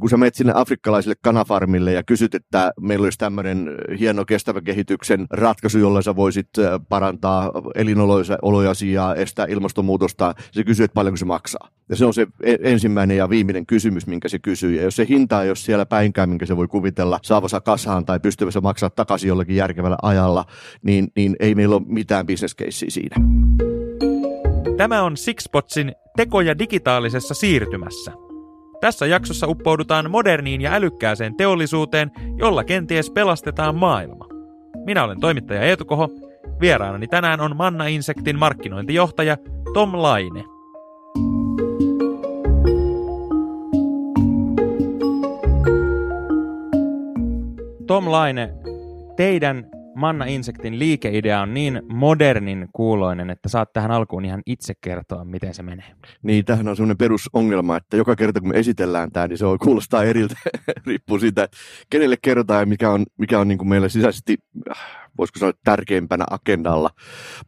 kun sä menet sinne afrikkalaisille kanafarmille ja kysyt, että meillä olisi tämmöinen hieno kestävän kehityksen ratkaisu, jolla sä voisit parantaa elinoloja ja estää ilmastonmuutosta, se kysyy, että paljonko se maksaa. Ja se on se e-, ensimmäinen ja viimeinen kysymys, minkä se kysyy. Ja jos se hinta ei ole siellä päinkään, minkä se voi kuvitella saavassa kasaan tai pystyvänsä maksaa takaisin jollakin järkevällä ajalla, niin, niin ei meillä ole mitään bisneskeissiä siinä. Tämä on Sixpotsin tekoja digitaalisessa siirtymässä. Tässä jaksossa uppoudutaan moderniin ja älykkääseen teollisuuteen, jolla kenties pelastetaan maailma. Minä olen toimittaja Eetu Koho. Vieraanani tänään on Manna Insektin markkinointijohtaja Tom Laine. Tom Laine, teidän Manna Insektin liikeidea on niin modernin kuuloinen, että saat tähän alkuun ihan itse kertoa, miten se menee. Niin, tähän on sellainen perusongelma, että joka kerta kun me esitellään tämä, niin se on, kuulostaa eriltä, riippuu siitä, että kenelle kerrotaan ja mikä on, mikä on niin kuin meille sisäisesti, voisiko sanoa, tärkeimpänä agendalla.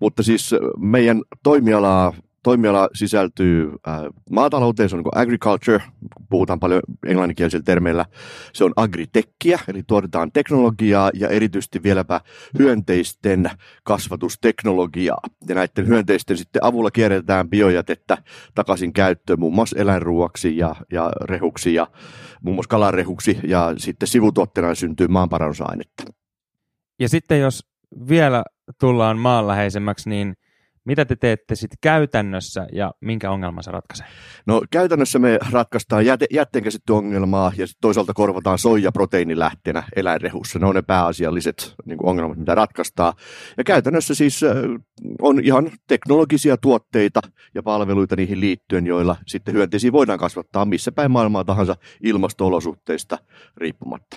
Mutta siis meidän toimialaa toimiala sisältyy äh, maatalouteen, se on niin agriculture, puhutaan paljon englanninkielisillä termeillä. Se on agritekkiä, eli tuotetaan teknologiaa ja erityisesti vieläpä hyönteisten kasvatusteknologiaa. Ja näiden hyönteisten sitten avulla kierretään biojätettä takaisin käyttöön muun muassa eläinruuaksi ja, ja rehuksi ja muun muassa kalarehuksi ja sitten sivutuotteena syntyy maanparannusainetta. Ja sitten jos vielä tullaan maanläheisemmäksi, niin mitä te teette sitten käytännössä ja minkä ongelman se ratkaisee? No käytännössä me ratkaistaan jäte, jätteenkäsittyongelmaa ja toisaalta korvataan soija proteiinilähteenä eläinrehussa. Ne on ne pääasialliset niin kuin ongelmat, mitä ratkaistaan. Ja käytännössä siis on ihan teknologisia tuotteita ja palveluita niihin liittyen, joilla sitten hyönteisiä voidaan kasvattaa missä päin maailmaa tahansa ilmasto-olosuhteista riippumatta.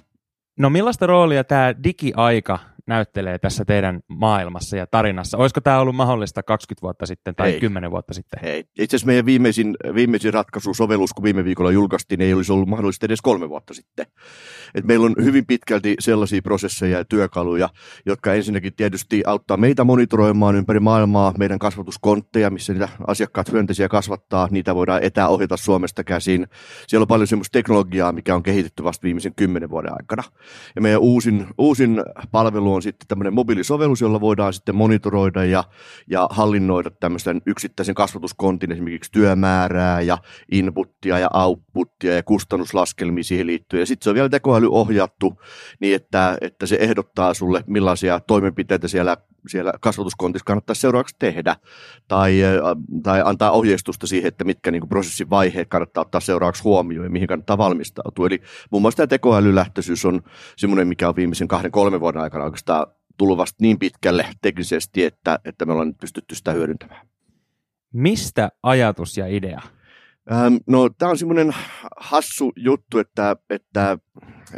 No millaista roolia tämä digiaika näyttelee tässä teidän maailmassa ja tarinassa? Olisiko tämä ollut mahdollista 20 vuotta sitten tai Hei. 10 vuotta sitten? Hei. Itse asiassa meidän viimeisin, viimeisin ratkaisu, sovellus, kun viime viikolla julkaistiin, ei olisi ollut mahdollista edes kolme vuotta sitten. Et meillä on hyvin pitkälti sellaisia prosesseja ja työkaluja, jotka ensinnäkin tietysti auttaa meitä monitoroimaan ympäri maailmaa meidän kasvatuskontteja, missä niitä asiakkaat hyönteisiä kasvattaa. Niitä voidaan etäohjata Suomesta käsin. Siellä on paljon semmoista teknologiaa, mikä on kehitetty vasta viimeisen kymmenen vuoden aikana. Ja meidän uusin, uusin palvelu on sitten tämmöinen mobiilisovellus, jolla voidaan sitten monitoroida ja, ja hallinnoida tämmöisen yksittäisen kasvatuskontin esimerkiksi työmäärää ja inputtia ja outputtia ja kustannuslaskelmia siihen liittyen. Ja sitten se on vielä tekoäly ohjattu niin, että, että se ehdottaa sulle millaisia toimenpiteitä siellä siellä kasvatuskontissa kannattaisi seuraavaksi tehdä, tai, tai antaa ohjeistusta siihen, että mitkä niin kuin prosessin vaiheet kannattaa ottaa seuraavaksi huomioon ja mihin kannattaa valmistautua. Eli muun muassa tämä tekoälylähtöisyys on semmoinen, mikä on viimeisen kahden, kolmen vuoden aikana oikeastaan tullut vasta niin pitkälle teknisesti, että, että me ollaan nyt pystytty sitä hyödyntämään. Mistä ajatus ja idea? Ähm, no tämä on semmoinen hassu juttu, että, että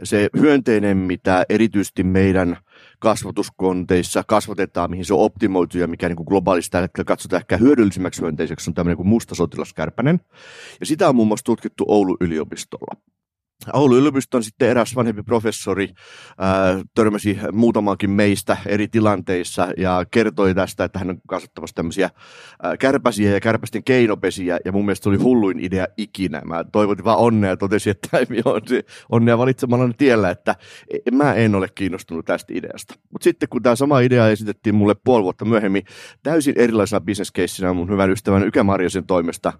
se hyönteinen, mitä erityisesti meidän kasvatuskonteissa kasvatetaan, mihin se on optimoitu ja mikä niin kuin globaalisti tällä hetkellä katsotaan ehkä hyödyllisimmäksi hyönteiseksi, on tämmöinen kuin musta sotilaskärpänen. Ja sitä on muun muassa tutkittu Oulun yliopistolla. Oulun yliopiston sitten eräs vanhempi professori törmäsi muutamaankin meistä eri tilanteissa ja kertoi tästä, että hän on kasvattamassa tämmöisiä kärpäsiä ja kärpästen keinopesiä ja mun mielestä oli hulluin idea ikinä. Mä toivotin vaan onnea ja totesin, että on se onnea valitsemalla tiellä, että e, mä en ole kiinnostunut tästä ideasta. Mutta sitten kun tämä sama idea esitettiin mulle puoli vuotta myöhemmin täysin erilaisena bisneskeissinä mun hyvän ystävän Ykä Marjosen toimesta,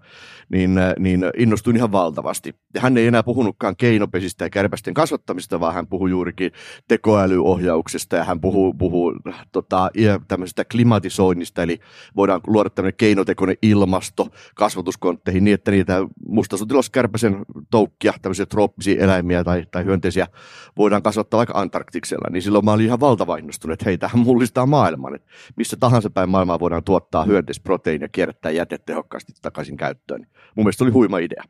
niin, niin innostuin ihan valtavasti. Hän ei enää puhunutkaan keinopesistä ja kärpästen kasvattamista, vaan hän puhui juurikin tekoälyohjauksesta ja hän puhuu, puhuu tota, tämmöisestä klimatisoinnista, eli voidaan luoda tämmöinen keinotekoinen ilmasto kasvatuskontteihin niin, että niitä mustasotilaskärpäsen toukkia, tämmöisiä trooppisia eläimiä tai, tai hyönteisiä voidaan kasvattaa vaikka Antarktiksella, niin silloin mä olin ihan valtava innostunut, että hei, tähän mullistaa maailman, että missä tahansa päin maailmaa voidaan tuottaa hyönteisproteiinia ja kierrättää jäte tehokkaasti takaisin käyttöön. Mun mielestä oli huima idea.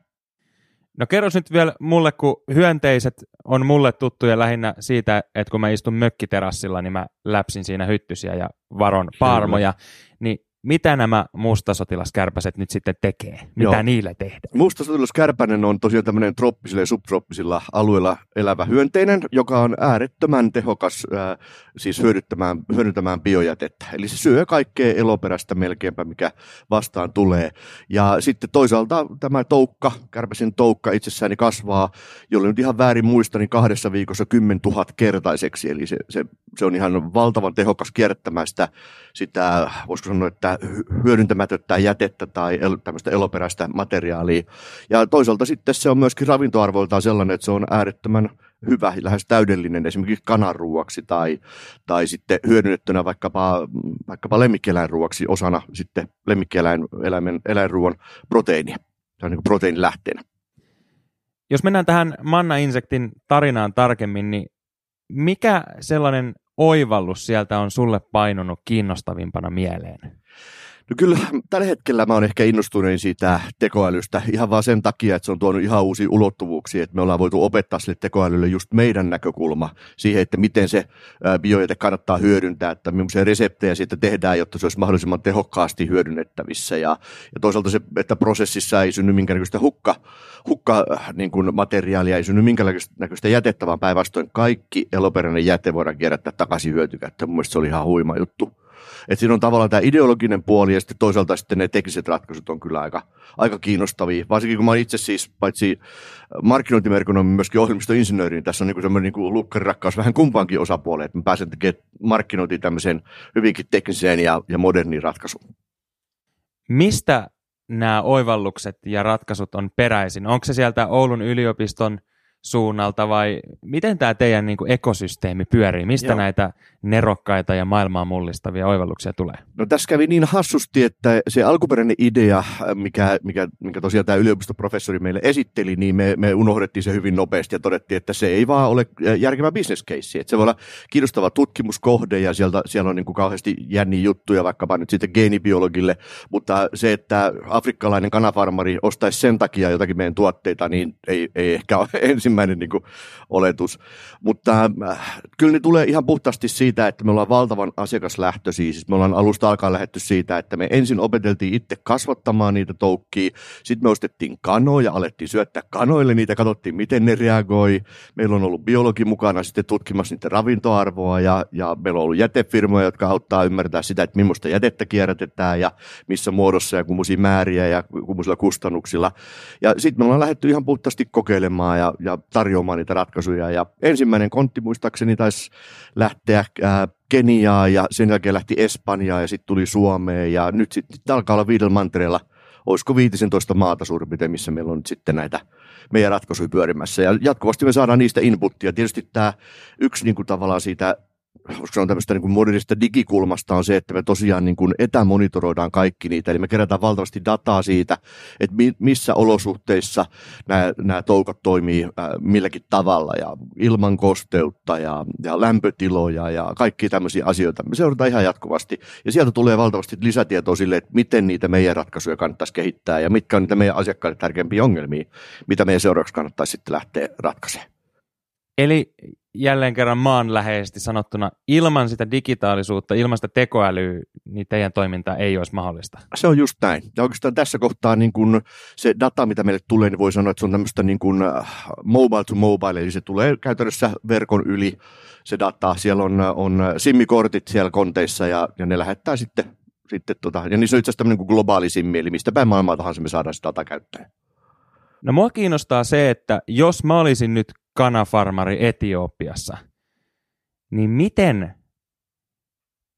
No kerros nyt vielä mulle, kun hyönteiset on mulle tuttuja lähinnä siitä, että kun mä istun mökkiterassilla, niin mä läpsin siinä hyttysiä ja varon paarmoja. Niin mitä nämä mustasotilaskärpäset nyt sitten tekee? Mitä Joo. niillä tehdään? Mustasotilaskärpänen on tosiaan tämmöinen trooppisilla ja subtrooppisilla alueilla elävä hyönteinen, joka on äärettömän tehokas äh, siis hyödyttämään, hyödyntämään biojätettä. Eli se syö kaikkea eloperäistä melkeinpä, mikä vastaan tulee. Ja sitten toisaalta tämä toukka, kärpäsen toukka itsessään kasvaa, jolle nyt ihan väärin muista, niin kahdessa viikossa 10 000 kertaiseksi. Eli se, se, se on ihan valtavan tehokas kierrättämään sitä, sitä voisiko sanoa, että hyödyntämätöttää jätettä tai el, tämmöistä eloperäistä materiaalia. Ja toisaalta sitten se on myöskin ravintoarvoiltaan sellainen, että se on äärettömän hyvä, lähes täydellinen esimerkiksi kanaruuaksi tai, tai sitten hyödynnettynä vaikkapa, vaikkapa lemmikkieläinruuaksi osana sitten lemmikkieläimen eläinruuan proteiinia. On niin proteiinilähteenä. Jos mennään tähän manna-insektin tarinaan tarkemmin, niin mikä sellainen oivallus sieltä on sulle painunut kiinnostavimpana mieleen? No kyllä tällä hetkellä mä oon ehkä innostunein siitä tekoälystä ihan vaan sen takia, että se on tuonut ihan uusia ulottuvuuksia, että me ollaan voitu opettaa sille tekoälylle just meidän näkökulma siihen, että miten se biojäte kannattaa hyödyntää, että millaisia reseptejä siitä tehdään, jotta se olisi mahdollisimman tehokkaasti hyödynnettävissä ja, ja toisaalta se, että prosessissa ei synny minkäännäköistä hukka, hukka niin kuin materiaalia, ei synny minkäännäköistä jätettä, vaan päinvastoin kaikki eloperäinen jäte voidaan kierrättää takaisin hyötykäyttöön. Mun se oli ihan huima juttu. Et siinä on tavallaan tämä ideologinen puoli ja sitten toisaalta sitten ne tekniset ratkaisut on kyllä aika, aika kiinnostavia. Varsinkin kun mä itse siis paitsi markkinointimerkonomi myöskin ohjelmistoinsinööri, niin tässä on niin semmoinen niin lukkarirakkaus vähän kumpaankin osapuoleen, että mä pääsen tekemään markkinointiin tämmöiseen hyvinkin tekniseen ja, ja moderniin ratkaisuun. Mistä nämä oivallukset ja ratkaisut on peräisin? Onko se sieltä Oulun yliopiston suunnalta vai miten tämä teidän niin kuin ekosysteemi pyörii? Mistä Joo. näitä nerokkaita ja maailmaa mullistavia oivalluksia tulee? No tässä kävi niin hassusti, että se alkuperäinen idea, mikä, mikä, mikä tosiaan tämä yliopistoprofessori meille esitteli, niin me, me unohdettiin se hyvin nopeasti ja todettiin, että se ei vaan ole järkevä business case. Että se voi olla kiinnostava tutkimuskohde ja sieltä, siellä on niin kuin kauheasti jänniä juttuja vaikkapa nyt sitten geenibiologille, mutta se, että afrikkalainen kanafarmari ostaisi sen takia jotakin meidän tuotteita, niin ei, ei ehkä ole ensimmäinen niin kuin oletus. Mutta äh, kyllä ne tulee ihan puhtaasti siitä, että me ollaan valtavan asiakaslähtöisiä. Siis me ollaan alusta alkaen lähetty siitä, että me ensin opeteltiin itse kasvattamaan niitä toukkia, sitten me ostettiin kanoja, alettiin syöttää kanoille niitä, katsottiin miten ne reagoi. Meillä on ollut biologi mukana sitten tutkimassa niiden ravintoarvoa ja, ja meillä on ollut jätefirmoja, jotka auttaa ymmärtää sitä, että millaista jätettä kierrätetään ja missä muodossa ja kummuisia määriä ja kummuisilla kustannuksilla. Ja sitten me ollaan lähdetty ihan puhtaasti kokeilemaan ja, ja tarjoamaan niitä ratkaisuja. Ja ensimmäinen kontti muistaakseni taisi lähteä äh, Keniaa ja sen jälkeen lähti Espanjaan ja sitten tuli Suomeen ja nyt sitten alkaa olla viidellä mantereella, olisiko 15 maata suurin piirtein, missä meillä on nyt sitten näitä meidän ratkaisuja pyörimässä ja jatkuvasti me saadaan niistä inputtia. Tietysti tämä yksi niin kuin tavallaan siitä on tämmöistä niin kuin modernista digikulmasta on se, että me tosiaan niin kuin etämonitoroidaan kaikki niitä, eli me kerätään valtavasti dataa siitä, että mi- missä olosuhteissa nämä, nämä toukat toimii äh, milläkin tavalla, ja ilman kosteutta ja, ja lämpötiloja ja kaikki tämmöisiä asioita. Me seurataan ihan jatkuvasti, ja sieltä tulee valtavasti lisätietoa sille, että miten niitä meidän ratkaisuja kannattaisi kehittää, ja mitkä on niitä meidän asiakkaille tärkeimpiä ongelmia, mitä meidän seuraavaksi kannattaisi sitten lähteä ratkaisemaan. Eli jälleen kerran maanläheisesti sanottuna, ilman sitä digitaalisuutta, ilman sitä tekoälyä, niin teidän toiminta ei olisi mahdollista. Se on just näin. Ja oikeastaan tässä kohtaa niin kun se data, mitä meille tulee, niin voi sanoa, että se on tämmöistä niin kun äh, mobile to mobile, eli se tulee käytännössä verkon yli se data. Siellä on, on simmikortit siellä konteissa ja, ja ne lähettää sitten, sitten tota, ja niissä on itse asiassa tämmöinen globaali simmi, eli mistä päin maailmaa tahansa me saadaan sitä data käyttäen. No mua kiinnostaa se, että jos mä olisin nyt kanafarmari Etiopiassa, niin miten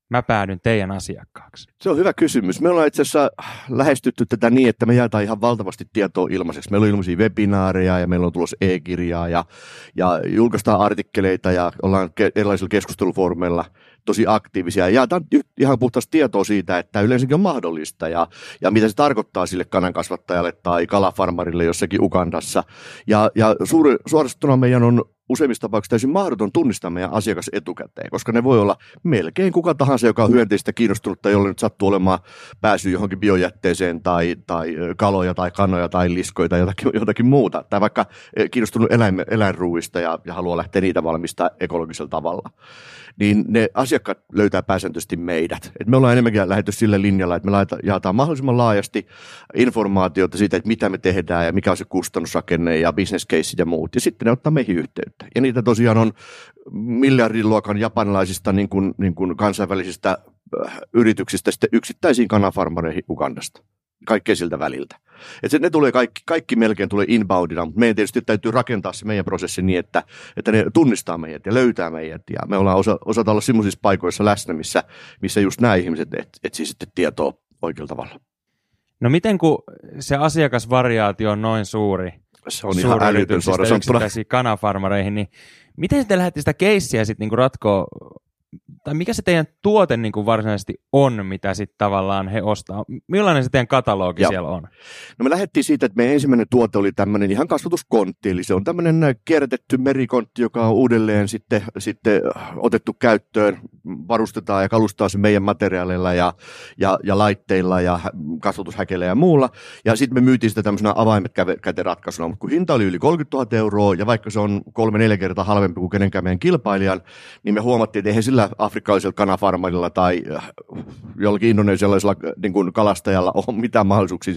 mä päädyn teidän asiakkaaksi? Se on hyvä kysymys. Me ollaan itse asiassa lähestytty tätä niin, että me jaetaan ihan valtavasti tietoa ilmaiseksi. Meillä on ilmaisia webinaareja ja meillä on tulossa e-kirjaa ja, ja julkaistaan artikkeleita ja ollaan ke- erilaisilla keskustelufoorumeilla tosi aktiivisia. Ja jaetaan ihan puhtaasti tietoa siitä, että yleensäkin on mahdollista ja, ja mitä se tarkoittaa sille kanankasvattajalle tai kalafarmarille jossakin Ugandassa. Ja, ja suuri, suorastaan meidän on useimmissa tapauksissa täysin mahdoton tunnistaa meidän asiakas etukäteen, koska ne voi olla melkein kuka tahansa, joka on hyönteistä kiinnostunut tai jolle nyt sattuu olemaan pääsy johonkin biojätteeseen tai, tai kaloja tai kanoja tai liskoja tai jotakin, jotakin muuta. Tai vaikka kiinnostunut eläin, eläinruuista ja, ja haluaa lähteä niitä valmistaa ekologisella tavalla. Niin ne asiakkaat löytää pääsääntöisesti meidät. Et me ollaan enemmänkin lähdetty sille linjalla, että me laita, jaetaan mahdollisimman laajasti informaatiota siitä, että mitä me tehdään ja mikä on se kustannusrakenne ja case ja muut. Ja sitten ne ottaa meihin yhteyttä. Ja niitä tosiaan on miljardiluokan japanilaisista niin kuin, niin kuin kansainvälisistä äh, yrityksistä sitten yksittäisiin kanafarmareihin Ugandasta kaikkea siltä väliltä. Et se, ne tulee kaikki, kaikki melkein tulee inboundina, mutta meidän tietysti täytyy rakentaa se meidän prosessi niin, että, että ne tunnistaa meidät ja löytää meidät. Ja me ollaan osa, osata olla sellaisissa paikoissa läsnä, missä, missä just nämä ihmiset et, etsii sitten tietoa oikealla tavalla. No miten kun se asiakasvariaatio on noin suuri, se on ihan älytön suora kanafarmareihin, niin miten te lähdette sitä keissiä sitten niinku ratkoa tai mikä se teidän tuote niin kuin varsinaisesti on, mitä sitten tavallaan he ostaa? Millainen se teidän katalogi Joo. siellä on? No me lähdettiin siitä, että meidän ensimmäinen tuote oli tämmöinen ihan kasvatuskontti, eli se on tämmöinen äh, kierrätetty merikontti, joka on uudelleen sitten, sitten otettu käyttöön, varustetaan ja kalustaa se meidän materiaaleilla ja, ja, ja laitteilla ja kasvatushäkeillä ja muulla. Ja sitten me myytiin sitä tämmöisenä avaimet käteen ratkaisuna, mutta kun hinta oli yli 30 000 euroa ja vaikka se on kolme-neljä kertaa halvempi kuin kenenkään meidän kilpailijan, niin me huomattiin, että eihän sillä afrikkalaisella kanafarmarilla tai äh, jollakin indonesialaisella äh, niin kuin kalastajalla ole mitään mahdollisuuksia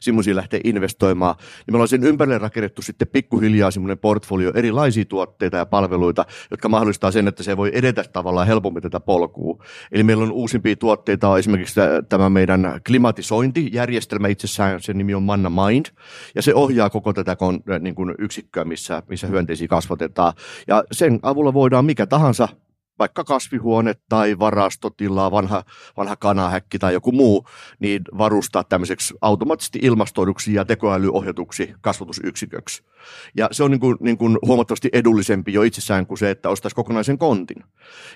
semmoisia lähteä investoimaan. Niin me ollaan sen ympärille rakennettu sitten pikkuhiljaa semmoinen portfolio erilaisia tuotteita ja palveluita, jotka mahdollistaa sen, että se voi edetä tavallaan helpommin tätä polkua. Eli meillä on uusimpia tuotteita, on esimerkiksi tämä meidän klimatisointijärjestelmä itsessään, sen nimi on Manna Mind, ja se ohjaa koko tätä niin kuin yksikköä, missä, missä hyönteisiä kasvatetaan. Ja sen avulla voidaan mikä tahansa vaikka kasvihuone tai varastotila, vanha, vanha kanahäkki tai joku muu, niin varustaa tämmöiseksi automaattisesti ilmastoiduksi ja tekoälyohjatuksi kasvatusyksiköksi. Ja se on niin kuin, niin kuin huomattavasti edullisempi jo itsessään kuin se, että ostaisi kokonaisen kontin.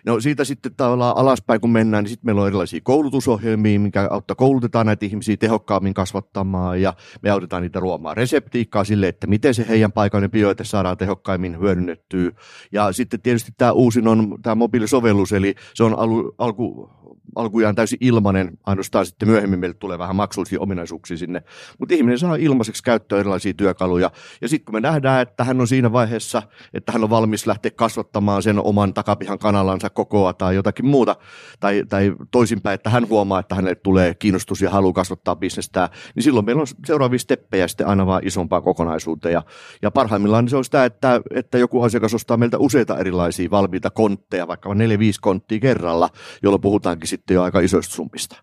No siitä sitten tavallaan alaspäin kun mennään, niin sitten meillä on erilaisia koulutusohjelmia, mikä auttaa koulutetaan näitä ihmisiä tehokkaammin kasvattamaan ja me autetaan niitä ruomaan reseptiikkaa sille, että miten se heidän paikallinen bioite saadaan tehokkaimmin hyödynnettyä. Ja sitten tietysti tämä uusin on tämä mobiilisovellus, eli se on alu, alku, alkujaan täysin ilmainen, ainoastaan sitten myöhemmin meille tulee vähän maksullisia ominaisuuksia sinne, mutta ihminen saa ilmaiseksi käyttöön erilaisia työkaluja, ja sitten kun me nähdään, että hän on siinä vaiheessa, että hän on valmis lähteä kasvattamaan sen oman takapihan kanalansa kokoa tai jotakin muuta, tai, tai toisinpäin, että hän huomaa, että hänelle tulee kiinnostus ja halu kasvattaa bisnestä, niin silloin meillä on seuraavia steppejä sitten aina vaan isompaa kokonaisuuteen, ja, ja parhaimmillaan se on sitä, että, että joku asiakas ostaa meiltä useita erilaisia valmiita kontteja, vaikka neljä, viisi konttia kerralla, jolloin puhutaankin sitten jo aika isoista summista.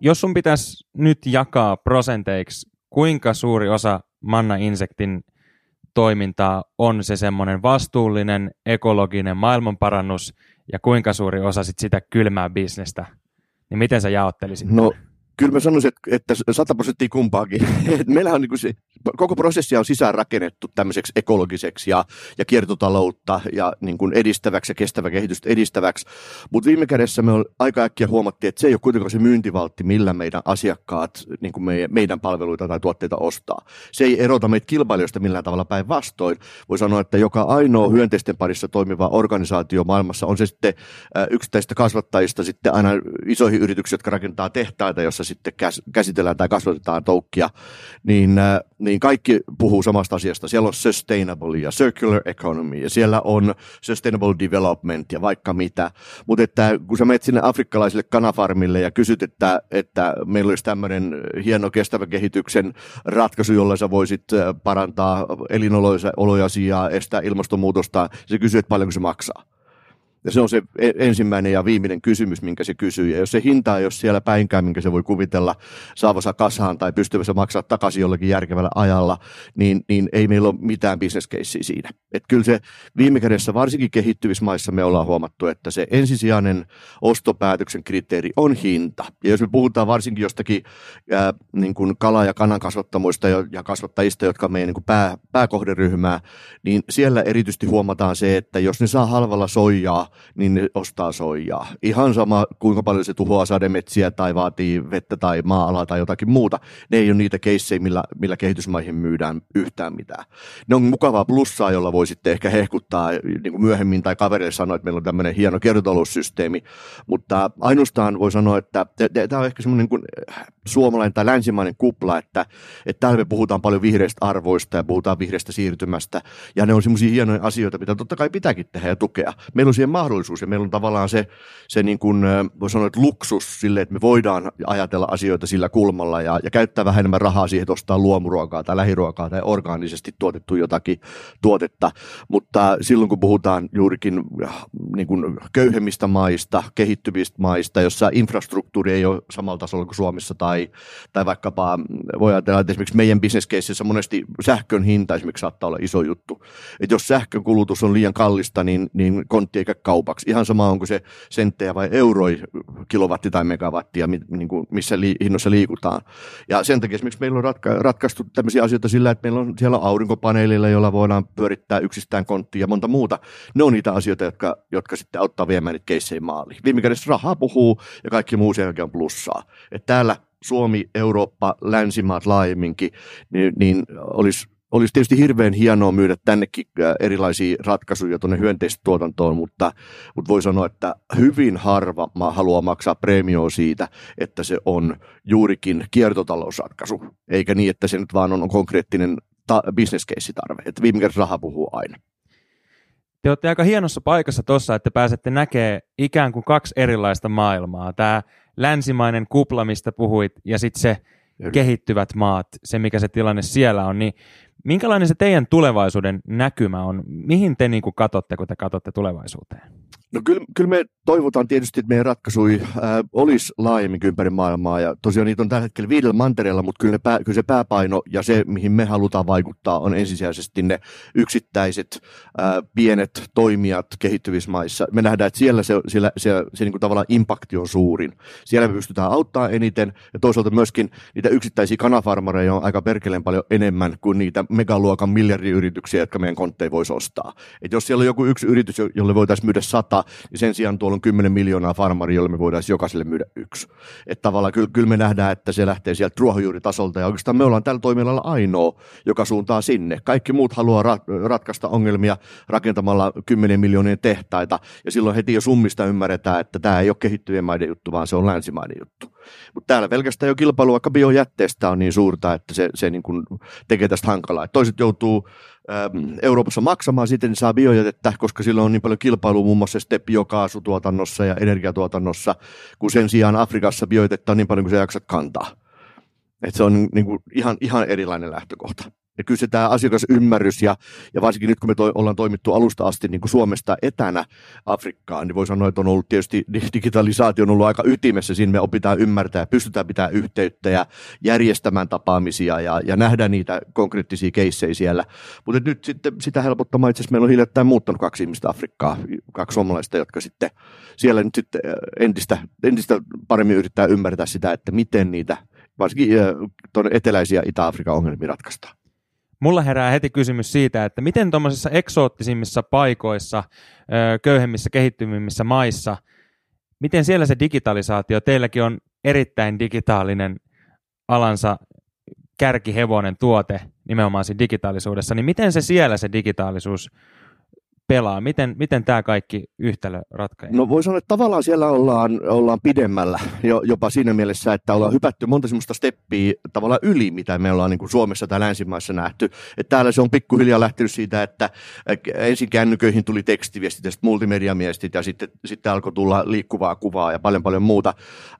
Jos sun pitäisi nyt jakaa prosenteiksi, kuinka suuri osa Manna Insektin toimintaa on se semmoinen vastuullinen, ekologinen maailmanparannus ja kuinka suuri osa sit sitä kylmää bisnestä, niin miten sä jaottelisit? No kyllä mä sanoisin, että 100 prosenttia kumpaakin. Meillä on niin se, koko prosessi on sisään rakennettu tämmöiseksi ekologiseksi ja, ja kiertotaloutta ja niin kuin edistäväksi ja kestävä kehitystä edistäväksi. Mutta viime kädessä me aika äkkiä huomattiin, että se ei ole kuitenkaan se myyntivaltti, millä meidän asiakkaat niin kuin meidän, meidän palveluita tai tuotteita ostaa. Se ei erota meitä kilpailijoista millään tavalla päinvastoin. Voi sanoa, että joka ainoa hyönteisten parissa toimiva organisaatio maailmassa on se sitten yksittäistä kasvattajista sitten aina isoihin yrityksiin, jotka rakentaa tehtaita, jossa sitten käsitellään tai kasvatetaan toukkia, niin, äh, niin kaikki puhuu samasta asiasta. Siellä on sustainable ja circular economy ja siellä on sustainable development ja vaikka mitä. Mutta että kun sä menet sinne afrikkalaisille kanafarmille ja kysyt, että, että meillä olisi tämmöinen hieno kestävän kehityksen ratkaisu, jolla sä voisit äh, parantaa elinoloja ja estää ilmastonmuutosta, se kysyy, että paljonko se maksaa. Ja se on se e- ensimmäinen ja viimeinen kysymys, minkä se kysyy. Ja jos se hinta ei ole siellä päinkään, minkä se voi kuvitella saavansa kasaan tai pystyvänsä maksaa takaisin jollakin järkevällä ajalla, niin, niin ei meillä ole mitään bisneskeissiä siinä. Et kyllä se viime kädessä, varsinkin kehittyvissä maissa me ollaan huomattu, että se ensisijainen ostopäätöksen kriteeri on hinta. Ja jos me puhutaan varsinkin jostakin ää, niin kuin kala- ja kanan kasvattamoista ja, ja kasvattajista, jotka on meidän niin kuin pää, pääkohderyhmää, niin siellä erityisesti huomataan se, että jos ne saa halvalla soijaa, niin ne ostaa soijaa. Ihan sama, kuinka paljon se tuhoaa sademetsiä tai vaatii vettä tai maa-alaa tai jotakin muuta. Ne ei ole niitä keissejä, millä, millä kehitysmaihin myydään yhtään mitään. Ne on mukavaa plussaa, jolla voi sitten ehkä hehkuttaa niin kuin myöhemmin tai kaverille sanoa, että meillä on tämmöinen hieno kiertotaloussysteemi. Mutta ainoastaan voi sanoa, että tämä on ehkä semmoinen niin suomalainen tai länsimainen kupla, että, että täällä me puhutaan paljon vihreistä arvoista ja puhutaan vihreästä siirtymästä. Ja ne on semmoisia hienoja asioita, mitä totta kai pitääkin tehdä ja tukea. Meillä on siihen mahdollisuus ja meillä on tavallaan se, se niin kuin, voi sanoa, että luksus sille, että me voidaan ajatella asioita sillä kulmalla ja, ja käyttää vähän enemmän rahaa siihen, että ostaa luomuruokaa tai lähiruokaa tai orgaanisesti tuotettu jotakin tuotetta. Mutta silloin kun puhutaan juurikin niin kuin köyhemmistä maista, kehittyvistä maista, jossa infrastruktuuri ei ole samalla tasolla kuin Suomessa tai, tai vaikkapa voi ajatella, että esimerkiksi meidän bisneskeississä monesti sähkön hinta esimerkiksi saattaa olla iso juttu. Että jos sähkön kulutus on liian kallista, niin, niin kontti eikä kaupaksi. Ihan sama onko se senttejä vai euroi kilowatti tai megawattia, niin kuin missä li, hinnoissa liikutaan. Ja sen takia esimerkiksi meillä on ratka, ratkaistu tämmöisiä asioita sillä, että meillä on siellä aurinkopaneelilla, jolla voidaan pyörittää yksistään konttia ja monta muuta. Ne on niitä asioita, jotka, jotka sitten auttaa viemään niitä keissejä maaliin. Viime kädessä rahaa puhuu ja kaikki muu sen jälkeen on plussaa. Et täällä Suomi, Eurooppa, länsimaat laajemminkin, niin, niin olisi olisi tietysti hirveän hienoa myydä tännekin äh, erilaisia ratkaisuja tuonne hyönteistuotantoon, mutta, mutta voi sanoa, että hyvin harva haluaa maksaa preemioa siitä, että se on juurikin kiertotalousratkaisu, eikä niin, että se nyt vaan on konkreettinen ta- tarve, että viime kerralla raha puhuu aina. Te olette aika hienossa paikassa tuossa, että pääsette näkemään ikään kuin kaksi erilaista maailmaa. Tämä länsimainen kupla, mistä puhuit, ja sitten se kehittyvät maat, se mikä se tilanne siellä on, niin minkälainen se teidän tulevaisuuden näkymä on? Mihin te niin kuin katsotte, kun te katsotte tulevaisuuteen? No kyllä, kyllä me toivotaan tietysti, että meidän ratkaisui äh, olisi laajemmin ympäri maailmaa ja tosiaan niitä on tällä hetkellä viidellä mantereella, mutta kyllä, pää, kyllä se pääpaino ja se, mihin me halutaan vaikuttaa, on ensisijaisesti ne yksittäiset äh, pienet toimijat kehittyvissä maissa. Me nähdään, että siellä se, siellä, se, se, se niin kuin tavallaan impakti on suurin. Siellä me pystytään auttaa eniten ja toisaalta myöskin niitä yksittäisiä kanafarmareja on aika perkeleen paljon enemmän kuin niitä megaluokan miljardiyrityksiä, jotka meidän kontteja voisi ostaa. Et jos siellä on joku yksi yritys, jolle voitaisiin myydä sata, niin sen sijaan tuolla on 10 miljoonaa farmaria, jolle me voidaan jokaiselle myydä yksi. Että tavallaan kyllä, kyllä me nähdään, että se lähtee sieltä ruohonjuuritasolta ja oikeastaan me ollaan tällä toimialalla ainoa, joka suuntaa sinne. Kaikki muut haluaa ra- ratkaista ongelmia rakentamalla 10 miljoonien tehtaita ja silloin heti jo summista ymmärretään, että tämä ei ole kehittyvien maiden juttu, vaan se on länsimaiden juttu. Mutta täällä pelkästään jo kilpailu vaikka biojätteestä on niin suurta, että se, se niin kuin tekee tästä hankalaa. Et toiset joutuu Euroopassa maksamaan, sitten saa biojätettä, koska sillä on niin paljon kilpailua muun muassa sitten biokaasutuotannossa ja energiatuotannossa, kun sen sijaan Afrikassa biojätettä on niin paljon kuin se jaksat kantaa. Et se on niin kuin ihan, ihan erilainen lähtökohta. Ja kyllä se tämä asiakasymmärrys ja, ja varsinkin nyt kun me toi, ollaan toimittu alusta asti niin kuin Suomesta etänä Afrikkaan, niin voi sanoa, että on ollut tietysti digitalisaatio on ollut aika ytimessä. Siinä me opitaan ymmärtää pystytään pitämään yhteyttä ja järjestämään tapaamisia ja, ja nähdä niitä konkreettisia keissejä siellä. Mutta nyt sitten sitä helpottamaan itse asiassa meillä on hiljattain muuttanut kaksi ihmistä Afrikkaa, kaksi suomalaista, jotka sitten siellä nyt sitten entistä, entistä paremmin yrittää ymmärtää sitä, että miten niitä varsinkin tuonne eteläisiä Itä-Afrikan ongelmia ratkaistaan. Mulla herää heti kysymys siitä, että miten tuommoisissa eksoottisimmissa paikoissa, köyhemmissä, kehittymimmissä maissa, miten siellä se digitalisaatio, teilläkin on erittäin digitaalinen alansa kärkihevonen tuote nimenomaan siinä digitaalisuudessa, niin miten se siellä se digitaalisuus pelaa? Miten, miten tämä kaikki yhtälö ratkaisee? No voi sanoa, että tavallaan siellä ollaan, ollaan pidemmällä jo, jopa siinä mielessä, että ollaan hypätty monta semmoista steppiä tavallaan yli, mitä me ollaan niin kuin Suomessa tai länsimaissa nähty. Että täällä se on pikkuhiljaa lähtenyt siitä, että ensin kännyköihin tuli tekstiviestit ja sitten multimediamiestit ja sitten, sitten alkoi tulla liikkuvaa kuvaa ja paljon paljon muuta.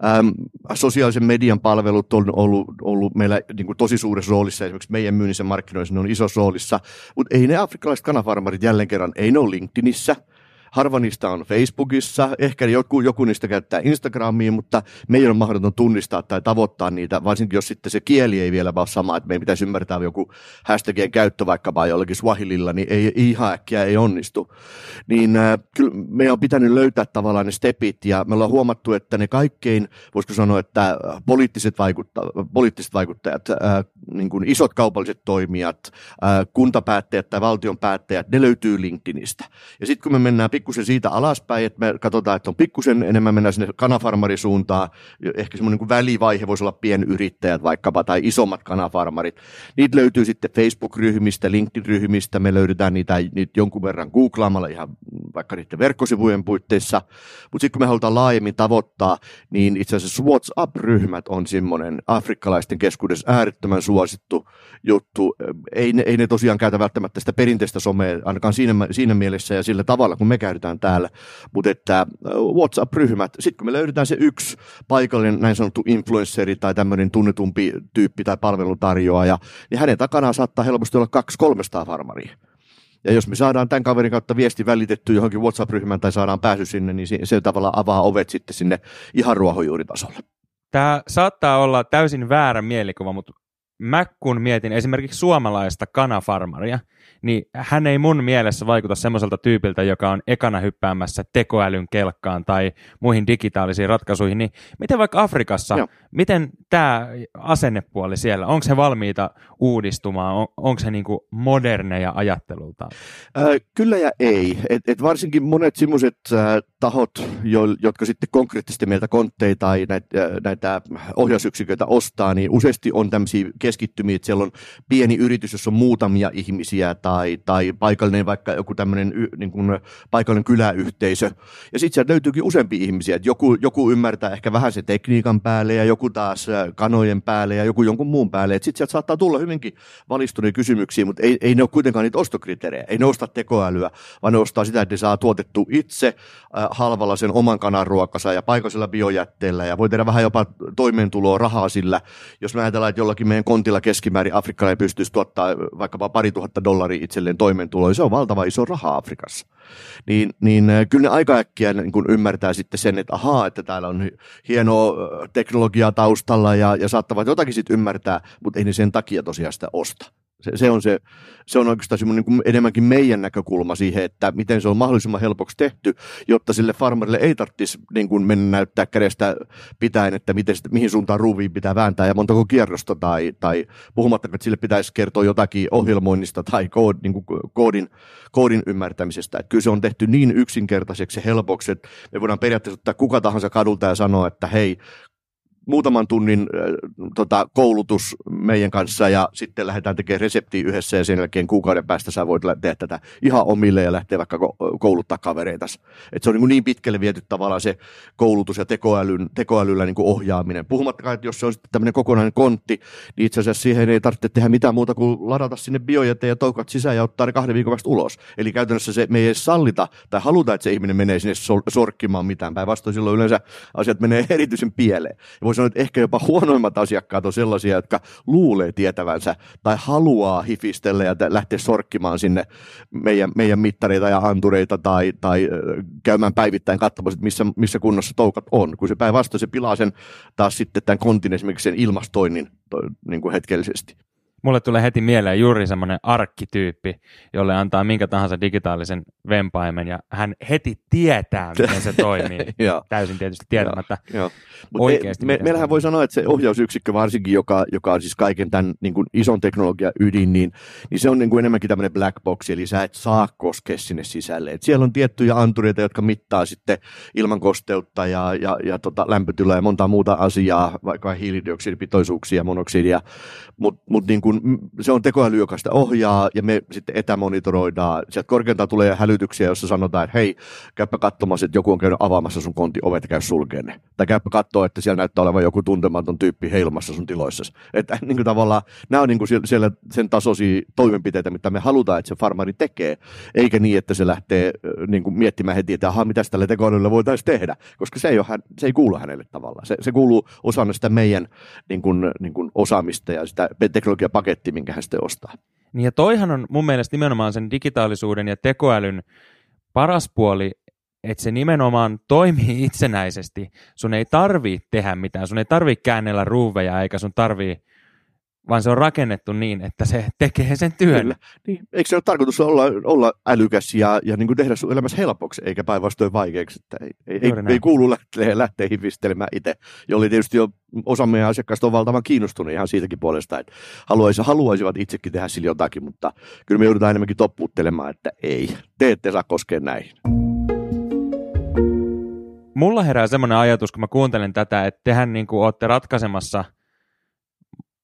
Ähm, sosiaalisen median palvelut on ollut, ollut meillä niin kuin tosi suuressa roolissa, esimerkiksi meidän myynnissä markkinoissa ne on isossa roolissa, mutta ei ne afrikkalaiset kanafarmarit jälleen kerran, ei ne ole LinkedInissä, harva niistä on Facebookissa, ehkä joku, joku niistä käyttää Instagramia, mutta meidän on mahdoton tunnistaa tai tavoittaa niitä, varsinkin jos sitten se kieli ei vielä ole sama, että meidän pitäisi ymmärtää joku hashtagien käyttö vaikkapa jollakin Swahililla, niin ei, ihan äkkiä ei onnistu. Niin äh, kyllä meidän on pitänyt löytää tavallaan ne stepit ja me ollaan huomattu, että ne kaikkein, voisiko sanoa, että poliittiset, vaikutta, poliittiset vaikuttajat, äh, niin kuin isot kaupalliset toimijat, äh, kuntapäättäjät tai valtion päättäjät, ne löytyy LinkedInistä. Ja sitten kun me mennään pikkusen siitä alaspäin, että me katsotaan, että on pikkusen enemmän mennä sinne kanafarmarisuuntaan. Ehkä semmoinen niin välivaihe voisi olla pienyrittäjät vaikkapa tai isommat kanafarmarit. Niitä löytyy sitten Facebook-ryhmistä, LinkedIn-ryhmistä. Me löydetään niitä, niitä jonkun verran googlaamalla ihan vaikka niiden verkkosivujen puitteissa. Mutta sitten kun me halutaan laajemmin tavoittaa, niin itse asiassa WhatsApp-ryhmät on semmoinen afrikkalaisten keskuudessa äärettömän suosittu juttu. Ei ne, ei ne tosiaan käytä välttämättä sitä perinteistä somea, ainakaan siinä, siinä mielessä ja sillä tavalla, kun me käytetään täällä, mutta että WhatsApp-ryhmät, sitten kun me löydetään se yksi paikallinen näin sanottu influenceri tai tämmöinen tunnetumpi tyyppi tai palveluntarjoaja, niin hänen takanaan saattaa helposti olla kaksi 300 farmaria. Ja jos me saadaan tämän kaverin kautta viesti välitetty johonkin WhatsApp-ryhmään tai saadaan pääsy sinne, niin se, se tavallaan avaa ovet sitten sinne ihan ruohonjuuritasolle. Tämä saattaa olla täysin väärä mielikuva, mutta mä kun mietin esimerkiksi suomalaista kanafarmaria, niin hän ei mun mielessä vaikuta semmoiselta tyypiltä, joka on ekana hyppäämässä tekoälyn kelkkaan tai muihin digitaalisiin ratkaisuihin, niin miten vaikka Afrikassa, Joo. miten tämä asennepuoli siellä, onko he valmiita uudistumaan, on, onko he niinku moderneja ajattelulta? Äh, kyllä ja ei. Et, et varsinkin monet semmoiset äh, tahot, jo, jotka sitten konkreettisesti meiltä kontteja tai näitä, äh, näitä ohjausyksiköitä ostaa, niin useasti on tämmöisiä keskittymiä, että siellä on pieni yritys, jossa on muutamia ihmisiä tai, tai paikallinen vaikka joku tämmöinen niin kuin paikallinen kyläyhteisö. Ja sitten sieltä löytyykin useampia ihmisiä, että joku, joku ymmärtää ehkä vähän se tekniikan päälle ja joku taas kanojen päälle ja joku jonkun muun päälle. Sitten sieltä saattaa tulla hyvinkin valistuneita kysymyksiä, mutta ei, ei ne ole kuitenkaan niitä ostokriteerejä. Ei ne osta tekoälyä, vaan ne ostaa sitä, että ne saa tuotettu itse äh, halvalla sen oman kanan ruokansa ja paikallisella biojätteellä ja voi tehdä vähän jopa toimeentuloa rahaa sillä, jos me ajatellaan, että jollakin meidän kontilla keskimäärin Afrikkalainen pystyisi tuottaa vaikkapa pari tuhatta dollaria itselleen toimeentuloa, se on valtava iso raha Afrikassa. Niin, niin äh, kyllä ne aika äkkiä niin kun ymmärtää sitten sen, että ahaa, että täällä on hienoa äh, teknologiaa taustalla ja, ja saattavat jotakin sitten ymmärtää, mutta ei ne sen takia tosiaan sitä osta. Se, se, on, se, se on oikeastaan semmoinen niin enemmänkin meidän näkökulma siihen, että miten se on mahdollisimman helpoksi tehty, jotta sille farmerille ei tarvitsisi niin kuin mennä näyttää kädestä pitäen, että miten, mihin suuntaan ruuviin pitää vääntää ja montako kierrosta tai, tai puhumattakaan, että sille pitäisi kertoa jotakin ohjelmoinnista tai kood, niin kuin koodin, koodin ymmärtämisestä. Että kyllä se on tehty niin yksinkertaiseksi ja helpoksi, että me voidaan periaatteessa ottaa kuka tahansa kadulta ja sanoa, että hei, muutaman tunnin äh, tota, koulutus meidän kanssa ja sitten lähdetään tekemään reseptiä yhdessä ja sen jälkeen kuukauden päästä sä voit tehdä tätä ihan omille ja lähteä vaikka kouluttaa kavereita. Et se on niin, niin pitkälle viety tavallaan se koulutus ja tekoälyn, tekoälyllä niin ohjaaminen. Puhumattakaan, että jos se on sitten tämmöinen kokonainen kontti, niin itse asiassa siihen ei tarvitse tehdä mitään muuta kuin ladata sinne biojäte ja toukat sisään ja ottaa ne kahden viikon vasta ulos. Eli käytännössä se me ei edes sallita tai haluta, että se ihminen menee sinne sorkkimaan mitään. Päinvastoin silloin yleensä asiat menee erityisen pieleen. Ja sanoa, että ehkä jopa huonoimmat asiakkaat on sellaisia, jotka luulee tietävänsä tai haluaa hifistellä ja lähteä sorkkimaan sinne meidän, meidän mittareita ja antureita tai, tai käymään päivittäin katsomassa, että missä, missä kunnossa toukat on. Kun se päinvastoin se pilaa sen taas sitten tämän kontin esimerkiksi sen ilmastoinnin to, niin kuin hetkellisesti. Mulle tulee heti mieleen juuri semmoinen arkkityyppi, jolle antaa minkä tahansa digitaalisen vempaimen ja hän heti tietää, miten se toimii. Täysin tietysti tietämättä oikeasti. Me, me, meillähän voi sanoa, että se ohjausyksikkö varsinkin, joka, joka on siis kaiken tämän niin kuin ison teknologian ydin, niin, niin se on niin kuin enemmänkin tämmöinen black box, eli sä et saa koskea sinne sisälle. Et siellä on tiettyjä antureita, jotka mittaa sitten ilmankosteutta ja, ja, ja tota, lämpötilaa ja monta muuta asiaa, vaikka hiilidioksidipitoisuuksia, monoksidia, mutta mut niin kun, se on tekoäly, joka sitä ohjaa ja me sitten etämonitoroidaan. Sieltä korkeintaan tulee hälytyksiä, jossa sanotaan, että hei, käypä katsomassa, että joku on käynyt avaamassa sun konti ovet ja käy sulkeen ne. Tai käypä katsoa, että siellä näyttää olevan joku tuntematon tyyppi heilmassa sun tiloissa. Että niin kuin tavallaan nämä on niin kuin siellä sen tasoisia toimenpiteitä, mitä me halutaan, että se farmari tekee, eikä niin, että se lähtee niin kuin miettimään heti, että aha, mitä tällä tekoälyllä voitaisiin tehdä, koska se ei, ole, se ei kuulu hänelle tavallaan. Se, se kuuluu osana sitä meidän niin kuin, niin kuin osaamista ja sitä teknologiapaketti, minkä hän sitten ostaa. Niin ja toihan on mun mielestä nimenomaan sen digitaalisuuden ja tekoälyn paras puoli, että se nimenomaan toimii itsenäisesti. Sun ei tarvii tehdä mitään, sun ei tarvii käännellä ruuveja eikä sun tarvii vaan se on rakennettu niin, että se tekee sen työn. Kyllä. Niin. Eikö se ole tarkoitus olla, olla älykäs ja, ja niin kuin tehdä sun elämässä helpoksi, eikä päinvastoin vaikeaksi? Että ei, ei, ei, kuulu lähteä, lähteä hivistelemään itse, jolle tietysti jo osa meidän asiakkaista on valtavan kiinnostunut ihan siitäkin puolesta, että haluaisi, haluaisivat itsekin tehdä sillä jotakin, mutta kyllä me joudutaan enemmänkin toppuuttelemaan, että ei, te ette saa koskea näihin. mulla herää semmoinen ajatus, kun mä kuuntelen tätä, että tehän niin kuin olette ratkaisemassa –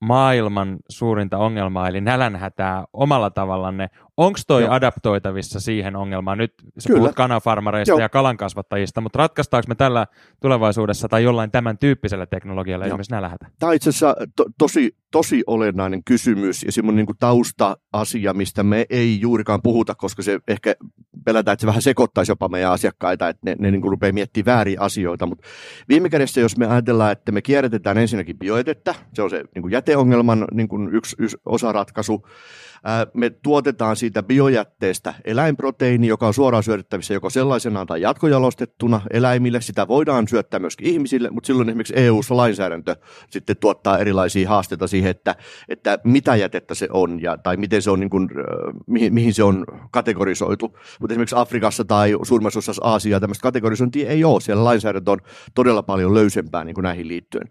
maailman suurinta ongelmaa, eli nälänhätää omalla tavallanne. Onko toi Joo. adaptoitavissa siihen ongelmaan? Nyt sä Kyllä. puhut kanafarmareista Joo. ja kalankasvattajista, mutta ratkaistaanko me tällä tulevaisuudessa tai jollain tämän tyyppisellä teknologialla Joo. esimerkiksi nälänhätä? Tämä on itse asiassa to- tosi, tosi olennainen kysymys ja semmoinen niin tausta-asia, mistä me ei juurikaan puhuta, koska se ehkä pelätään, että se vähän sekoittaisi jopa meidän asiakkaita, että ne, ne niin kuin rupeaa miettimään vääriä asioita, mutta viime kädessä, jos me ajatellaan, että me kierrätetään ensinnäkin bioetettä, se on se niin kuin jäteongelman niin kuin yksi, yksi osaratkaisu, me tuotetaan siitä biojätteestä eläinproteiini, joka on suoraan syötettävissä joko sellaisenaan tai jatkojalostettuna eläimille. Sitä voidaan syöttää myöskin ihmisille, mutta silloin esimerkiksi EU-lainsäädäntö sitten tuottaa erilaisia haasteita siihen, että, että mitä jätettä se on ja, tai miten se on, niin kuin, mihin, mihin se on kategorisoitu. Mutta esimerkiksi Afrikassa tai suurimmassa osassa Aasiaa tämmöistä kategorisointia ei ole. Siellä lainsäädäntö on todella paljon löysempää niin kuin näihin liittyen.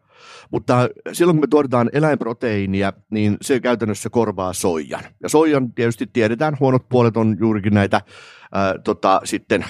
Mutta silloin kun me tuotetaan eläinproteiinia, niin se käytännössä korvaa soijan. Ja soijan tietysti tiedetään, huonot puolet on juurikin näitä ää, tota, sitten,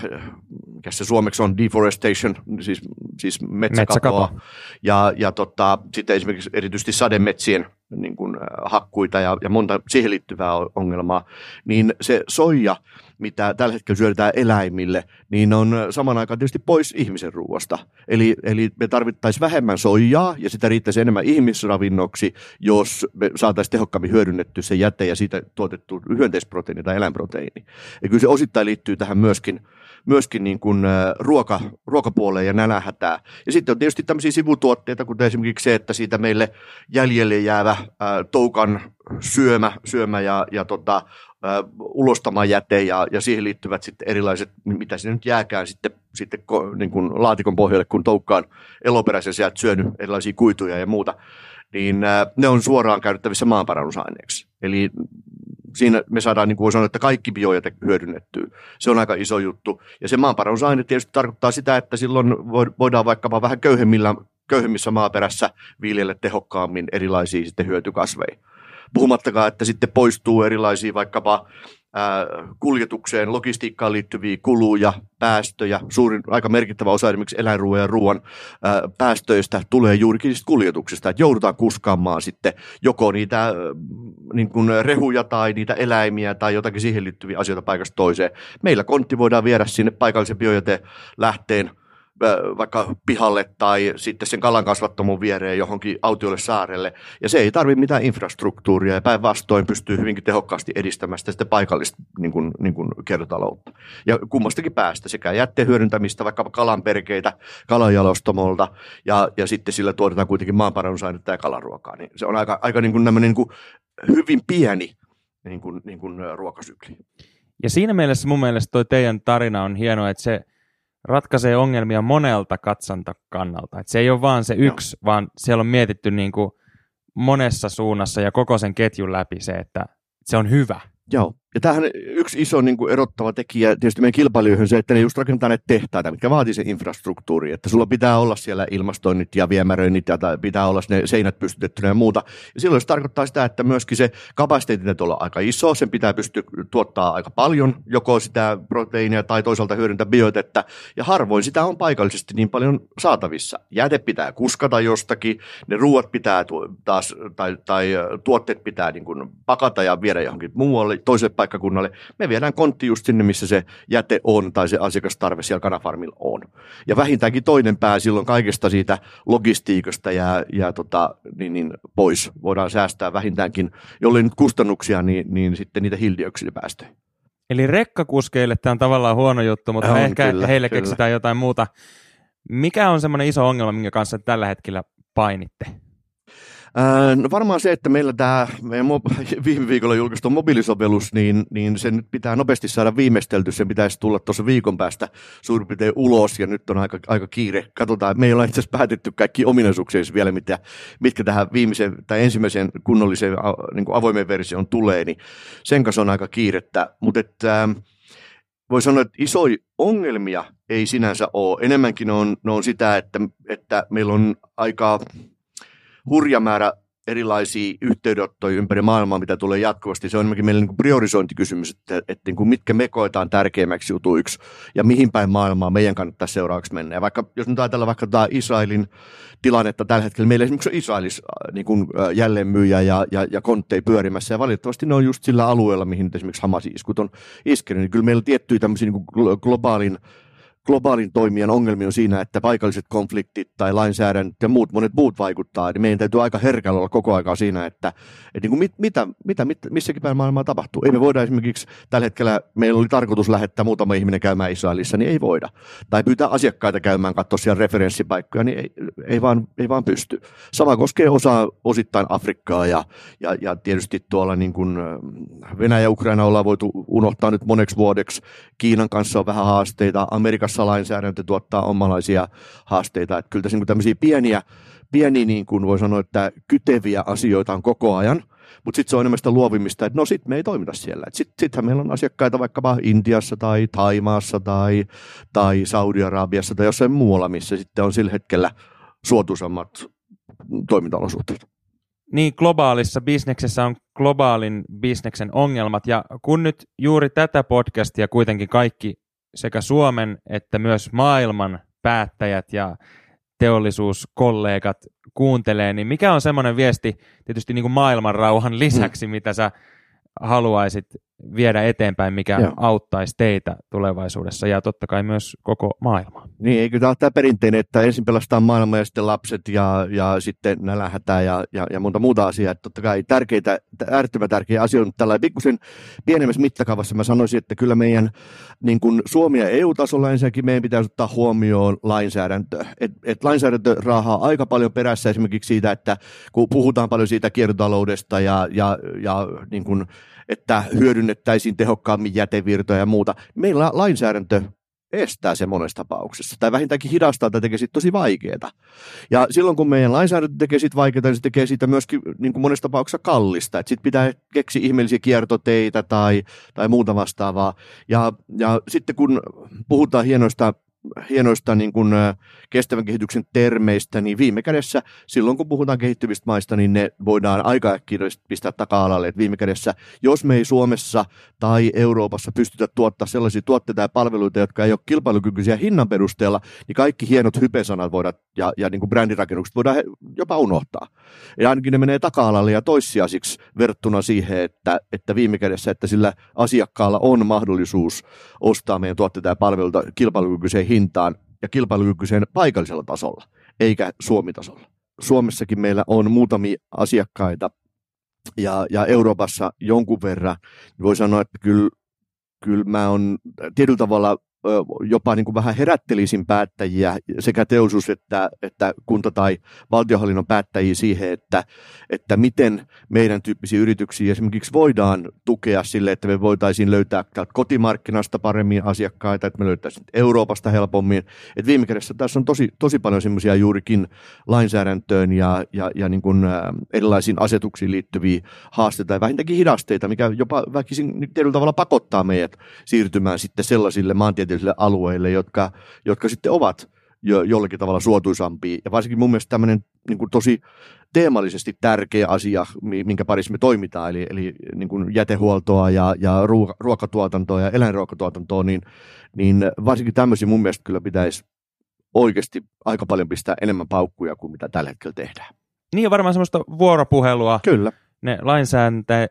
mikä se suomeksi on, deforestation, siis, siis metsäkatoa. Metsäkato. Ja, ja tota, sitten esimerkiksi erityisesti sademetsien niin kuin, hakkuita ja, ja monta siihen liittyvää ongelmaa, niin se soija – mitä tällä hetkellä syödetään eläimille, niin on saman aikaan tietysti pois ihmisen ruoasta. Eli, eli me tarvittaisiin vähemmän soijaa ja sitä riittäisi enemmän ihmisravinnoksi, jos me saataisiin tehokkaammin hyödynnetty se jäte ja siitä tuotettu hyönteisproteiini tai eläinproteiini. Ja kyllä se osittain liittyy tähän myöskin, myöskin niin kuin ruoka, ruokapuoleen ja nälänhätää. Ja sitten on tietysti tämmöisiä sivutuotteita, kuten esimerkiksi se, että siitä meille jäljelle jäävä ää, toukan syömä, syömä ja, ja tota, ulostama jäte ja, ja siihen liittyvät sitten erilaiset, mitä sinne nyt jääkään sitten, sitten niin kuin laatikon pohjalle, kun toukkaan eloperäisen sieltä syönyt erilaisia kuituja ja muuta, niin ne on suoraan käytettävissä maanparannusaineeksi. Eli siinä me saadaan, niin kuin sanoa, että kaikki biojäte hyödynnettyy. Se on aika iso juttu. Ja se maanparannusaine tietysti tarkoittaa sitä, että silloin voidaan vaikkapa vähän köyhemmillä, köyhemmissä maaperässä viljellä tehokkaammin erilaisia sitten hyötykasveja. Puhumattakaan, että sitten poistuu erilaisia vaikkapa kuljetukseen, logistiikkaan liittyviä kuluja, päästöjä. Suurin, aika merkittävä osa esimerkiksi eläinruoan ja ruoan päästöistä tulee juurikin kuljetuksesta, että joudutaan kuskaamaan sitten joko niitä niin kuin rehuja tai niitä eläimiä tai jotakin siihen liittyviä asioita paikasta toiseen. Meillä kontti voidaan viedä sinne paikallisen biojäte lähteen vaikka pihalle tai sitten sen kalan kasvattamon viereen johonkin autiolle saarelle. Ja se ei tarvitse mitään infrastruktuuria ja päinvastoin pystyy hyvinkin tehokkaasti edistämään sitä paikallista niin kuin, niin kuin kiertotaloutta. Ja kummastakin päästä sekä jätteen hyödyntämistä, vaikka kalanperkeitä kalanjalostamolta ja, ja sitten sillä tuotetaan kuitenkin maanparannusainetta ja kalaruokaa. Niin se on aika, aika niin kuin niin kuin hyvin pieni niin kuin, niin kuin ruokasykli. Ja siinä mielessä mun mielestä toi teidän tarina on hieno, että se – ratkaisee ongelmia monelta katsantakannalta. Et se ei ole vaan se yksi, Joo. vaan siellä on mietitty niin kuin monessa suunnassa ja koko sen ketjun läpi se, että se on hyvä. Joo, ja tämähän yksi iso niin kuin erottava tekijä tietysti meidän kilpailijoihin se, että ne just rakentaa ne tehtaita, mitkä vaatii se infrastruktuuri, että sulla pitää olla siellä ilmastoinnit ja viemäröinnit ja pitää olla ne seinät pystytettynä ja muuta. Ja silloin se tarkoittaa sitä, että myöskin se kapasiteetti täytyy olla aika iso, sen pitää pystyä tuottaa aika paljon joko sitä proteiinia tai toisaalta hyödyntää biotettä, ja harvoin sitä on paikallisesti niin paljon saatavissa. Jäte pitää kuskata jostakin, ne ruuat pitää taas, tai, tai tuotteet pitää niin kuin pakata ja viedä johonkin muualle, toiselle paikkakunnalle. Me viedään kontti just sinne, missä se jäte on tai se asiakastarve siellä kanafarmilla on. Ja vähintäänkin toinen pää silloin kaikesta siitä logistiikasta ja, ja tota, niin, niin pois. Voidaan säästää vähintäänkin, jollei nyt kustannuksia, niin, niin sitten niitä hiilidioksidipäästöjä. Eli rekkakuskeille tämä on tavallaan huono juttu, mutta on, ehkä kyllä, heille kyllä. keksitään jotain muuta. Mikä on semmoinen iso ongelma, minkä kanssa tällä hetkellä painitte? No varmaan se, että meillä tämä meidän viime viikolla julkaistu mobiilisovellus, niin, niin se nyt pitää nopeasti saada viimeistelty. Sen pitäisi tulla tuossa viikon päästä suurin piirtein ulos ja nyt on aika, aika kiire. Katsotaan, me ei ole itse asiassa päätetty kaikki ominaisuuksia vielä, mitä, mitkä tähän viimeiseen tai ensimmäiseen kunnolliseen niin kuin avoimen versioon tulee, niin sen kanssa on aika kiirettä. Mutta että, voi sanoa, että isoja ongelmia ei sinänsä ole. Enemmänkin on, on sitä, että, että meillä on aika hurja määrä erilaisia yhteydenottoja ympäri maailmaa, mitä tulee jatkuvasti. Se on enemmänkin meille niin priorisointikysymys, että, että niin kuin mitkä me koetaan tärkeimmäksi jutuiksi ja mihin päin maailmaa meidän kannattaa seuraavaksi mennä. Ja vaikka, jos nyt ajatellaan vaikka tämä Israelin tilannetta tällä hetkellä, meillä esimerkiksi on Israelis äh, niin kuin, äh, jälleenmyyjä ja, ja, ja konttei pyörimässä, ja valitettavasti ne on just sillä alueella, mihin esimerkiksi Hamas-iskut on iskenyt. Niin kyllä meillä tiettyjä tämmöisiä niin kuin globaalin globaalin toimijan ongelmia on siinä, että paikalliset konfliktit tai lainsäädäntö ja muut, monet muut vaikuttaa. Niin meidän täytyy aika herkällä olla koko aika siinä, että, että niin kuin mit, mitä, mitä, mitä, missäkin päin maailmaa tapahtuu. Ei me voida esimerkiksi tällä hetkellä, meillä oli tarkoitus lähettää muutama ihminen käymään Israelissa, niin ei voida. Tai pyytää asiakkaita käymään katsoa siellä referenssipaikkoja, niin ei, ei, vaan, ei vaan pysty. Sama koskee osa, osittain Afrikkaa ja, ja, ja tietysti tuolla niin kuin Venäjä ja Ukraina ollaan voitu unohtaa nyt moneksi vuodeksi. Kiinan kanssa on vähän haasteita. Amerikassa Suomessa lainsäädäntö tuottaa omalaisia haasteita. Että kyllä tässä niin tämmöisiä pieniä, pieni niin kuin voi sanoa, että kyteviä asioita on koko ajan, mutta sitten se on enemmän sitä luovimista, että no sitten me ei toimita siellä. Sitten sittenhän meillä on asiakkaita vaikkapa Intiassa tai Taimaassa tai, tai Saudi-Arabiassa tai jossain muualla, missä sitten on sillä hetkellä suotuisammat toimintaolosuhteet. Niin, globaalissa bisneksessä on globaalin bisneksen ongelmat, ja kun nyt juuri tätä podcastia kuitenkin kaikki sekä Suomen että myös maailman päättäjät ja teollisuuskollegat kuuntelee, niin mikä on semmoinen viesti tietysti niin kuin maailman rauhan lisäksi, mm. mitä sä haluaisit viedä eteenpäin, mikä Joo. auttaisi teitä tulevaisuudessa ja totta kai myös koko maailmaa. Niin, eikö tämä ole tämä perinteinen, että ensin pelastaa maailma ja sitten lapset ja, ja sitten nälähätä ja, ja, ja monta muuta asiaa. Että totta kai tärkeitä, äärettömän tärkeä asia on tällä pikkusen pienemmässä mittakaavassa. Mä sanoisin, että kyllä meidän niin kuin Suomi- ja EU-tasolla ensinnäkin meidän pitäisi ottaa huomioon lainsäädäntö. Et, et lainsäädäntö raahaa aika paljon perässä esimerkiksi siitä, että kun puhutaan paljon siitä kiertotaloudesta ja, ja, ja niin kuin että hyödynnettäisiin tehokkaammin jätevirtoja ja muuta. Meillä lainsäädäntö estää se monessa tapauksessa, tai vähintäänkin hidastaa tai tekee siitä tosi vaikeaa. Ja silloin kun meidän lainsäädäntö tekee siitä vaikeaa, niin se tekee siitä myöskin niin kuin monessa tapauksessa kallista, sitten pitää keksiä ihmeellisiä kiertoteitä tai, tai muuta vastaavaa. Ja, ja sitten kun puhutaan hienoista hienoista niin kuin, kestävän kehityksen termeistä, niin viime kädessä silloin kun puhutaan kehittyvistä maista, niin ne voidaan aika äkkiä pistää taka-alalle. Että viime kädessä, jos me ei Suomessa tai Euroopassa pystytä tuottaa sellaisia tuotteita ja palveluita, jotka ei ole kilpailukykyisiä hinnan perusteella, niin kaikki hienot hypesanat voidaan, ja, ja niin kuin brändirakennukset voidaan jopa unohtaa. Ja ainakin ne menee taka-alalle ja toissijaisiksi verrattuna siihen, että, että viime kädessä, että sillä asiakkaalla on mahdollisuus ostaa meidän tuotteita ja palveluita kilpailukykyiseen hintaan ja kilpailukykyiseen paikallisella tasolla, eikä Suomitasolla. Suomessakin meillä on muutamia asiakkaita ja, ja Euroopassa jonkun verran. Voi sanoa, että kyllä, kyllä mä on tietyllä tavalla jopa niin kuin vähän herättelisin päättäjiä sekä teollisuus että, että kunta- tai valtiohallinnon päättäjiä siihen, että, että miten meidän tyyppisiä yrityksiä esimerkiksi voidaan tukea sille, että me voitaisiin löytää kotimarkkinasta paremmin asiakkaita, että me löytäisiin Euroopasta helpommin. Et viime kädessä tässä on tosi, tosi paljon semmoisia juurikin lainsäädäntöön ja, ja, ja niin kuin erilaisiin asetuksiin liittyviä haasteita ja vähintäänkin hidasteita, mikä jopa väkisin tietyllä tavalla pakottaa meidät siirtymään sitten sellaisille maantieteellisille maantieteellisille alueille, jotka, jotka sitten ovat jo, jollakin tavalla suotuisampia. Ja varsinkin mun mielestä tämmöinen niin kuin tosi teemallisesti tärkeä asia, minkä parissa me toimitaan, eli, eli niin kuin jätehuoltoa ja, ja ruokatuotantoa ja eläinruokatuotantoa, niin, niin varsinkin tämmöisiä mun mielestä kyllä pitäisi oikeasti aika paljon pistää enemmän paukkuja kuin mitä tällä hetkellä tehdään. Niin on varmaan semmoista vuoropuhelua. Kyllä. Ne lainsääntö,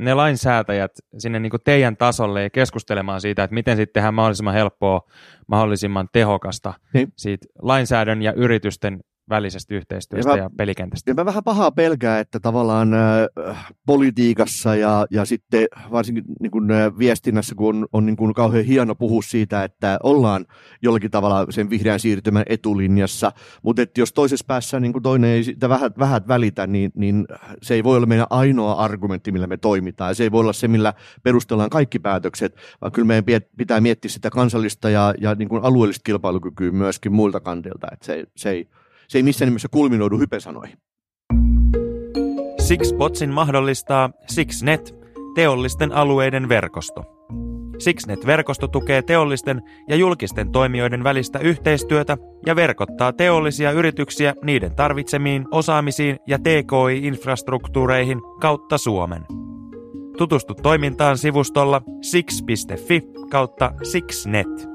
ne lainsäätäjät sinne niin kuin teidän tasolle ja keskustelemaan siitä, että miten sitten tehdään mahdollisimman helppoa, mahdollisimman tehokasta niin. siitä lainsäädännön ja yritysten välisestä yhteistyöstä ja, mä, ja pelikentästä. Ja mä vähän pahaa pelkää, että tavallaan äh, politiikassa ja, ja sitten varsinkin niin kuin, äh, viestinnässä, kun on, on niin kuin kauhean hieno puhua siitä, että ollaan jollakin tavalla sen vihreän siirtymän etulinjassa, mutta että jos toisessa päässä niin kuin toinen ei sitä vähät, vähät välitä, niin, niin se ei voi olla meidän ainoa argumentti, millä me toimitaan. Ja se ei voi olla se, millä perustellaan kaikki päätökset, vaan kyllä meidän pitää miettiä sitä kansallista ja, ja niin kuin alueellista kilpailukykyä myöskin muilta kantilta. Että se, se ei se ei missään nimessä kulminoidu hypesanoihin. Sixpotsin mahdollistaa Sixnet, teollisten alueiden verkosto. Sixnet-verkosto tukee teollisten ja julkisten toimijoiden välistä yhteistyötä ja verkottaa teollisia yrityksiä niiden tarvitsemiin osaamisiin ja TKI-infrastruktuureihin kautta Suomen. Tutustu toimintaan sivustolla six.fi kautta sixnet.